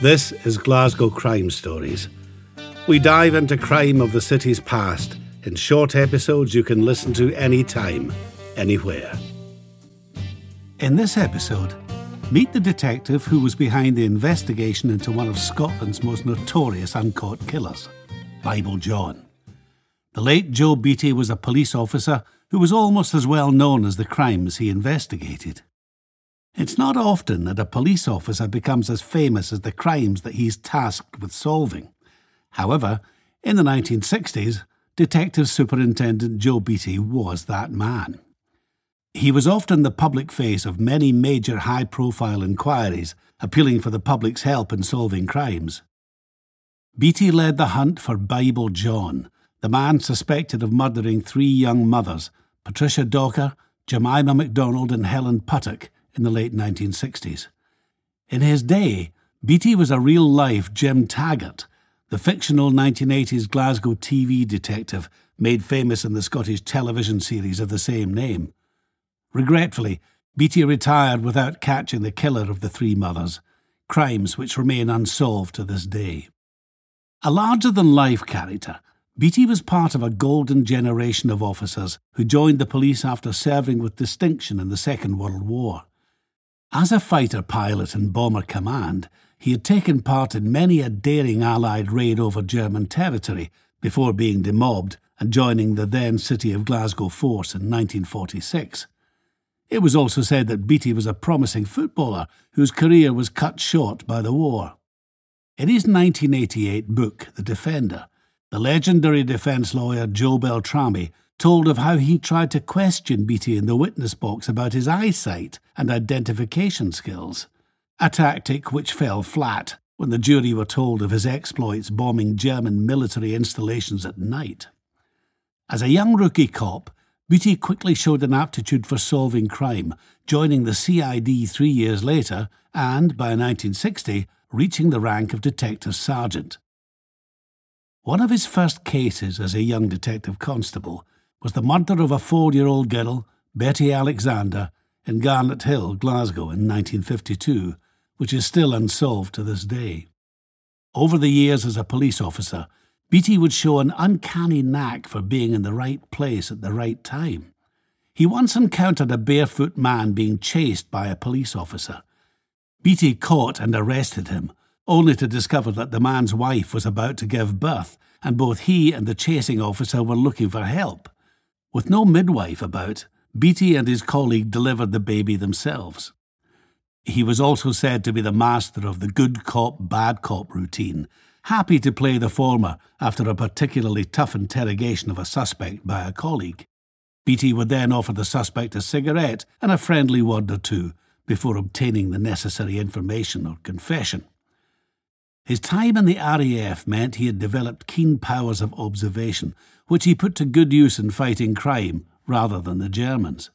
This is Glasgow Crime Stories. We dive into crime of the city's past in short episodes you can listen to anytime, anywhere. In this episode, meet the detective who was behind the investigation into one of Scotland's most notorious uncaught killers, Bible John. The late Joe Beattie was a police officer who was almost as well known as the crimes he investigated. It's not often that a police officer becomes as famous as the crimes that he's tasked with solving. However, in the 1960s, Detective Superintendent Joe Beattie was that man. He was often the public face of many major high profile inquiries, appealing for the public's help in solving crimes. Beattie led the hunt for Bible John, the man suspected of murdering three young mothers, Patricia Docker, Jemima MacDonald, and Helen Puttock, in the late 1960s. In his day, Beattie was a real life Jim Taggart, the fictional 1980s Glasgow TV detective made famous in the Scottish television series of the same name. Regretfully, Beattie retired without catching the killer of the three mothers, crimes which remain unsolved to this day. A larger than life character, Beattie was part of a golden generation of officers who joined the police after serving with distinction in the Second World War. As a fighter pilot in Bomber Command, he had taken part in many a daring Allied raid over German territory before being demobbed and joining the then City of Glasgow force in 1946. It was also said that Beattie was a promising footballer whose career was cut short by the war. In his 1988 book, The Defender, the legendary defence lawyer Joe Beltrami told of how he tried to question Beattie in the witness box about his eyesight and identification skills, a tactic which fell flat when the jury were told of his exploits bombing German military installations at night. As a young rookie cop, Beattie quickly showed an aptitude for solving crime, joining the CID three years later and, by 1960, reaching the rank of detective sergeant. One of his first cases as a young detective constable was the murder of a four year old girl, Betty Alexander, in Garnethill, Glasgow, in 1952, which is still unsolved to this day. Over the years as a police officer, Beattie would show an uncanny knack for being in the right place at the right time. He once encountered a barefoot man being chased by a police officer. Beattie caught and arrested him, only to discover that the man's wife was about to give birth, and both he and the chasing officer were looking for help. With no midwife about, Beattie and his colleague delivered the baby themselves. He was also said to be the master of the good cop, bad cop routine, happy to play the former after a particularly tough interrogation of a suspect by a colleague. Beattie would then offer the suspect a cigarette and a friendly word or two before obtaining the necessary information or confession. His time in the RAF meant he had developed keen powers of observation, which he put to good use in fighting crime rather than the Germans.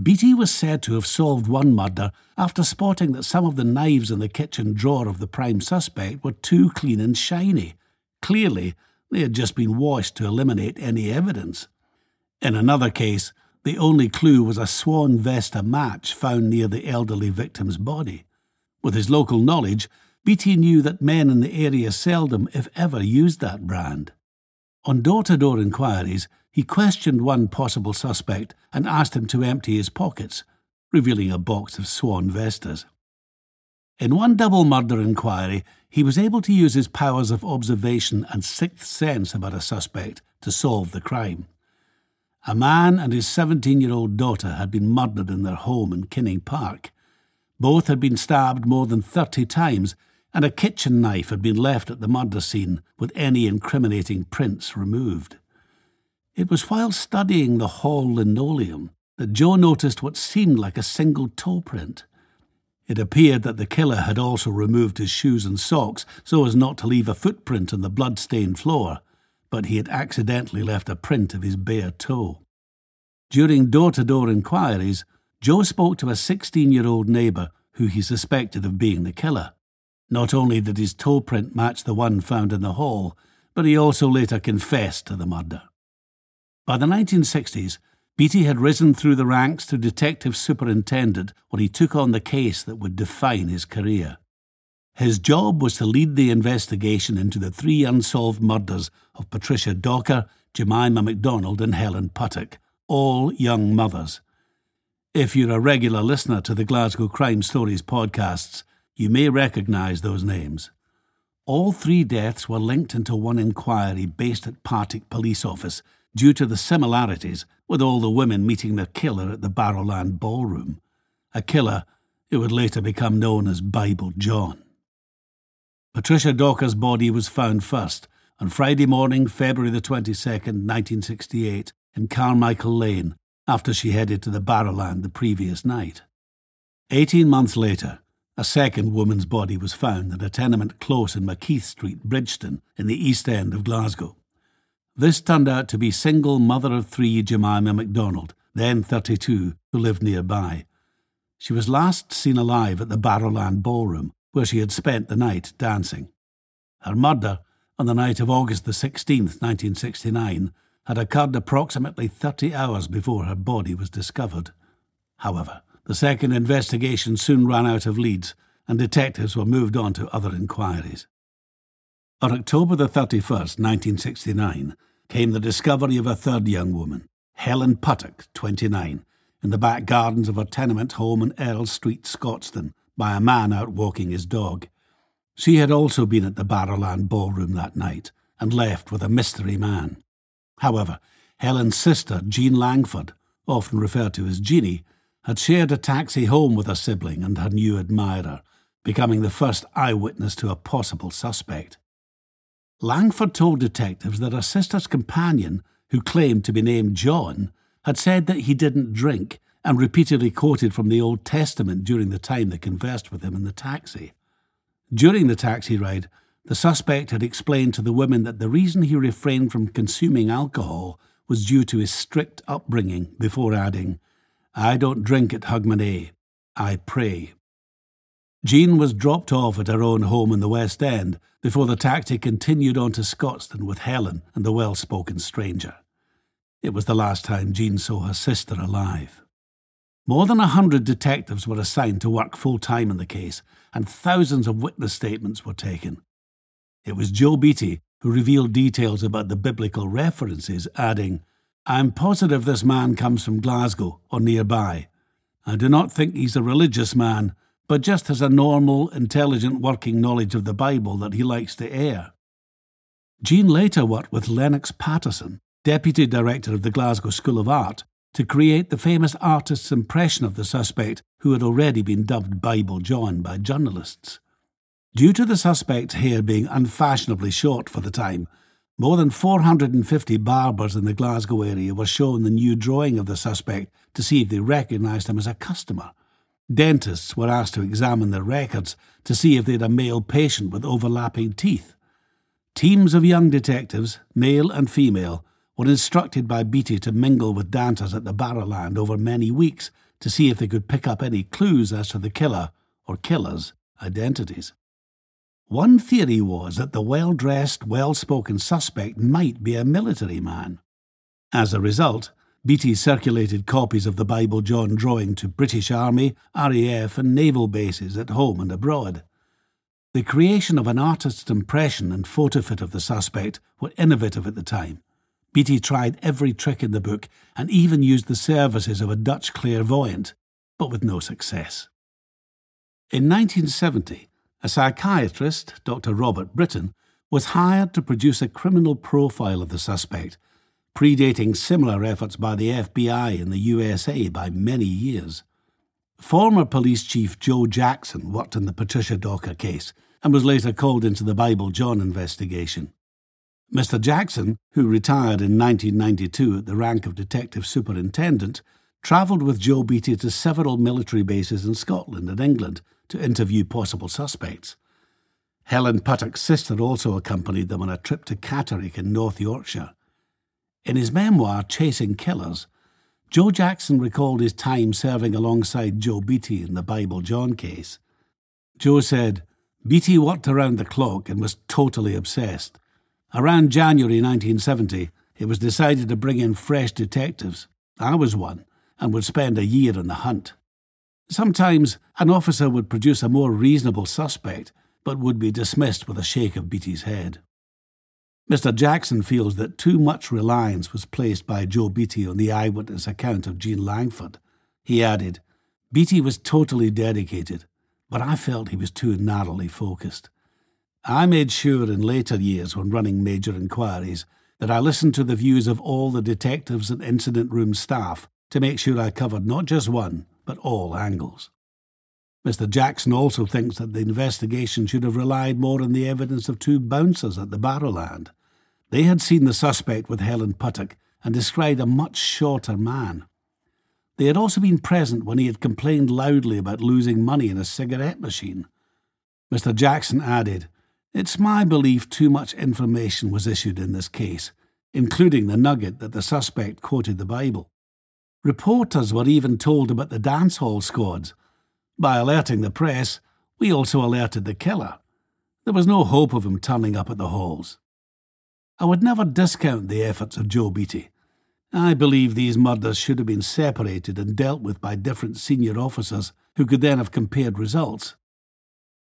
Beattie was said to have solved one murder after spotting that some of the knives in the kitchen drawer of the prime suspect were too clean and shiny. Clearly, they had just been washed to eliminate any evidence. In another case, the only clue was a Swan Vesta match found near the elderly victim's body. With his local knowledge, Beattie knew that men in the area seldom, if ever, used that brand. On door to door inquiries, he questioned one possible suspect and asked him to empty his pockets, revealing a box of Swan Vestas. In one double murder inquiry, he was able to use his powers of observation and sixth sense about a suspect to solve the crime. A man and his 17 year old daughter had been murdered in their home in Kinning Park. Both had been stabbed more than 30 times and a kitchen knife had been left at the murder scene with any incriminating prints removed. It was while studying the hall linoleum that Joe noticed what seemed like a single toe print. It appeared that the killer had also removed his shoes and socks so as not to leave a footprint on the blood-stained floor, but he had accidentally left a print of his bare toe. During door to door inquiries, Joe spoke to a 16 year old neighbour who he suspected of being the killer. Not only did his toe print match the one found in the hall, but he also later confessed to the murder. By the 1960s, Beattie had risen through the ranks to detective superintendent when he took on the case that would define his career. His job was to lead the investigation into the three unsolved murders of Patricia Docker, Jemima MacDonald, and Helen Puttock, all young mothers. If you're a regular listener to the Glasgow Crime Stories podcasts, you may recognise those names. All three deaths were linked into one inquiry based at Partick Police Office due to the similarities with all the women meeting their killer at the Barrowland Ballroom, a killer who would later become known as Bible John. Patricia Docker's body was found first on Friday morning, February the 22nd, 1968, in Carmichael Lane, after she headed to the Barrowland the previous night. Eighteen months later, a second woman's body was found in a tenement close in Mackeith Street, Bridgeton, in the east end of Glasgow. This turned out to be single mother of three Jemima MacDonald, then 32, who lived nearby. She was last seen alive at the Barrowland Ballroom where she had spent the night dancing. Her murder, on the night of August the 16th, 1969, had occurred approximately 30 hours before her body was discovered. However, the second investigation soon ran out of leads, and detectives were moved on to other inquiries. On October the 31st, 1969, came the discovery of a third young woman, Helen Puttock, 29, in the back gardens of a tenement home in Earl Street, Scotstoun, by a man out walking his dog. She had also been at the Barrowland ballroom that night and left with a mystery man. However, Helen's sister, Jean Langford, often referred to as Jeannie, had shared a taxi home with her sibling and her new admirer, becoming the first eyewitness to a possible suspect. Langford told detectives that her sister's companion, who claimed to be named John, had said that he didn't drink and repeatedly quoted from the Old Testament during the time they conversed with him in the taxi. During the taxi ride, the suspect had explained to the women that the reason he refrained from consuming alcohol was due to his strict upbringing, before adding, I don't drink at Hogmanay, I pray. Jean was dropped off at her own home in the West End before the taxi continued on to Scotstoun with Helen and the well spoken stranger. It was the last time Jean saw her sister alive. More than a hundred detectives were assigned to work full time in the case, and thousands of witness statements were taken. It was Joe Beattie who revealed details about the biblical references, adding, I'm positive this man comes from Glasgow or nearby. I do not think he's a religious man, but just has a normal, intelligent working knowledge of the Bible that he likes to air. Jean later worked with Lennox Paterson, Deputy Director of the Glasgow School of Art, to create the famous artist's impression of the suspect, who had already been dubbed Bible John by journalists. Due to the suspect's hair being unfashionably short for the time, more than 450 barbers in the Glasgow area were shown the new drawing of the suspect to see if they recognised him as a customer. Dentists were asked to examine their records to see if they had a male patient with overlapping teeth. Teams of young detectives, male and female, were instructed by Beattie to mingle with dancers at the Barrowland over many weeks to see if they could pick up any clues as to the killer or killers' identities. One theory was that the well dressed, well spoken suspect might be a military man. As a result, Beattie circulated copies of the Bible John drawing to British Army, RAF, and naval bases at home and abroad. The creation of an artist's impression and photo fit of the suspect were innovative at the time, Beattie tried every trick in the book and even used the services of a Dutch clairvoyant, but with no success. In 1970, a psychiatrist, Dr. Robert Brittain, was hired to produce a criminal profile of the suspect, predating similar efforts by the FBI in the USA by many years. Former police chief Joe Jackson worked in the Patricia Docker case and was later called into the Bible John investigation. Mr. Jackson, who retired in 1992 at the rank of Detective Superintendent, travelled with Joe Beattie to several military bases in Scotland and England to interview possible suspects. Helen Puttock's sister also accompanied them on a trip to Catterick in North Yorkshire. In his memoir, Chasing Killers, Joe Jackson recalled his time serving alongside Joe Beattie in the Bible John case. Joe said, Beattie worked around the clock and was totally obsessed. Around January 1970, it was decided to bring in fresh detectives. I was one, and would spend a year on the hunt. Sometimes an officer would produce a more reasonable suspect, but would be dismissed with a shake of Beattie's head. Mr. Jackson feels that too much reliance was placed by Joe Beattie on the eyewitness account of Jean Langford. He added, Beattie was totally dedicated, but I felt he was too narrowly focused. I made sure in later years, when running major inquiries, that I listened to the views of all the detectives and incident room staff to make sure I covered not just one, but all angles. Mr. Jackson also thinks that the investigation should have relied more on the evidence of two bouncers at the Barrowland. They had seen the suspect with Helen Puttock and described a much shorter man. They had also been present when he had complained loudly about losing money in a cigarette machine. Mr. Jackson added, It's my belief too much information was issued in this case, including the nugget that the suspect quoted the Bible. Reporters were even told about the dance hall squads by alerting the press, we also alerted the killer. There was no hope of him turning up at the halls. I would never discount the efforts of Joe Beattie. I believe these murders should have been separated and dealt with by different senior officers who could then have compared results.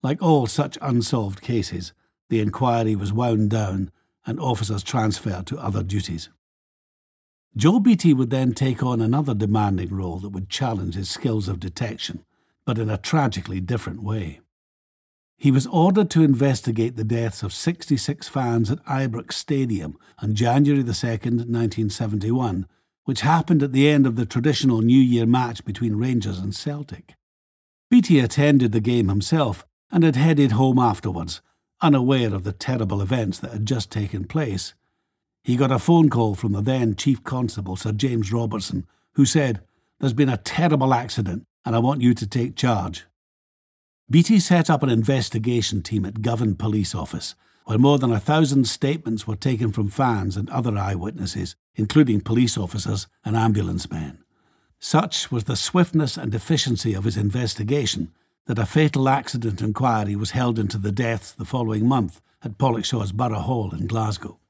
Like all such unsolved cases, the inquiry was wound down and officers transferred to other duties. Joe Beattie would then take on another demanding role that would challenge his skills of detection but in a tragically different way. He was ordered to investigate the deaths of 66 fans at Ibrox Stadium on January 2, 1971, which happened at the end of the traditional New Year match between Rangers and Celtic. Beattie attended the game himself and had headed home afterwards, unaware of the terrible events that had just taken place. He got a phone call from the then Chief Constable, Sir James Robertson, who said, There's been a terrible accident and I want you to take charge. Beattie set up an investigation team at Govan Police Office, where more than a thousand statements were taken from fans and other eyewitnesses, including police officers and ambulance men. Such was the swiftness and efficiency of his investigation that a fatal accident inquiry was held into the deaths the following month at Pollokshaws Borough Hall in Glasgow.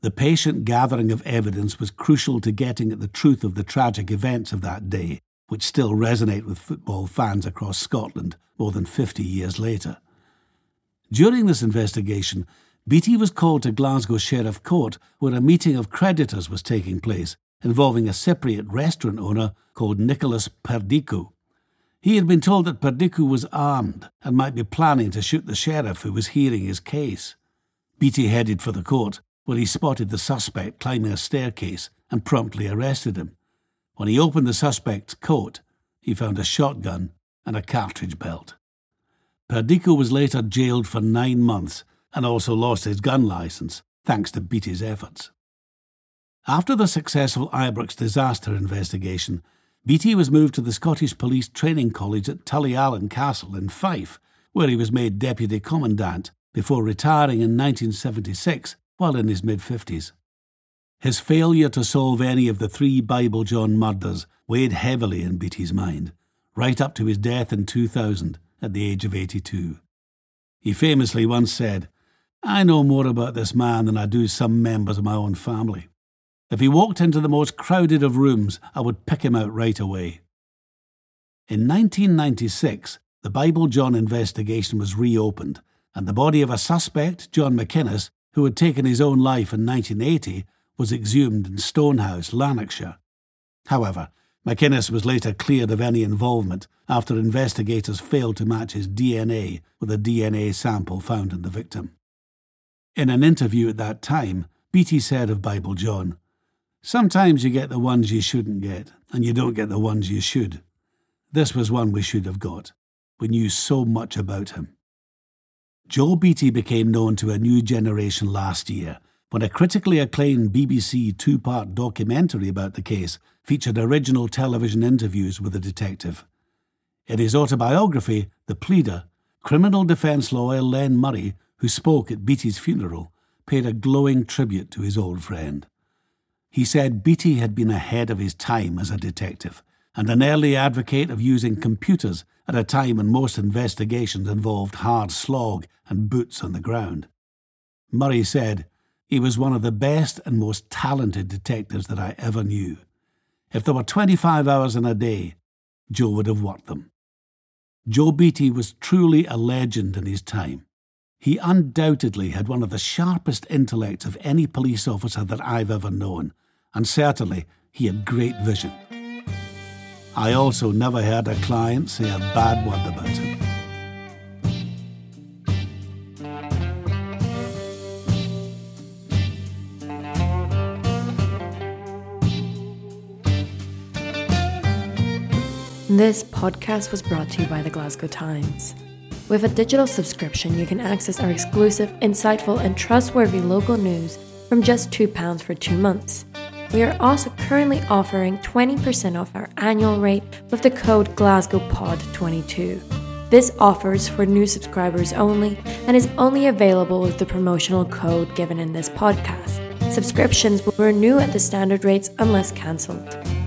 The patient gathering of evidence was crucial to getting at the truth of the tragic events of that day which still resonate with football fans across Scotland more than 50 years later. During this investigation, Beattie was called to Glasgow Sheriff Court, where a meeting of creditors was taking place, involving a Cypriot restaurant owner called Nicholas Perdiku. He had been told that Perdiku was armed and might be planning to shoot the sheriff who was hearing his case. Beattie headed for the court, where he spotted the suspect climbing a staircase and promptly arrested him. When he opened the suspect's coat, he found a shotgun and a cartridge belt. Perdico was later jailed for nine months and also lost his gun license, thanks to Beattie's efforts. After the successful Ibrox disaster investigation, Beattie was moved to the Scottish Police Training College at Tulliallan Castle in Fife, where he was made Deputy Commandant before retiring in 1976 while in his mid 50s. His failure to solve any of the three Bible John murders weighed heavily in Beattie's mind, right up to his death in 2000 at the age of 82. He famously once said, I know more about this man than I do some members of my own family. If he walked into the most crowded of rooms, I would pick him out right away. In 1996, the Bible John investigation was reopened, and the body of a suspect, John McInnes, who had taken his own life in 1980, was exhumed in Stonehouse, Lanarkshire. However, McInnes was later cleared of any involvement after investigators failed to match his DNA with a DNA sample found in the victim. In an interview at that time, Beattie said of Bible John, Sometimes you get the ones you shouldn't get, and you don't get the ones you should. This was one we should have got. We knew so much about him. Joe Beattie became known to a new generation last year when a critically acclaimed BBC two part documentary about the case featured original television interviews with the detective. In his autobiography, The Pleader, criminal defence lawyer Len Murray, who spoke at Beattie's funeral, paid a glowing tribute to his old friend. He said Beattie had been ahead of his time as a detective and an early advocate of using computers at a time when most investigations involved hard slog and boots on the ground. Murray said, he was one of the best and most talented detectives that I ever knew. If there were 25 hours in a day, Joe would have worked them. Joe Beattie was truly a legend in his time. He undoubtedly had one of the sharpest intellects of any police officer that I've ever known, and certainly he had great vision. I also never heard a client say a bad word about him. This podcast was brought to you by the Glasgow Times. With a digital subscription, you can access our exclusive, insightful, and trustworthy local news from just £2 for two months. We are also currently offering 20% off our annual rate with the code GlasgowPod22. This offer is for new subscribers only and is only available with the promotional code given in this podcast. Subscriptions will renew at the standard rates unless cancelled.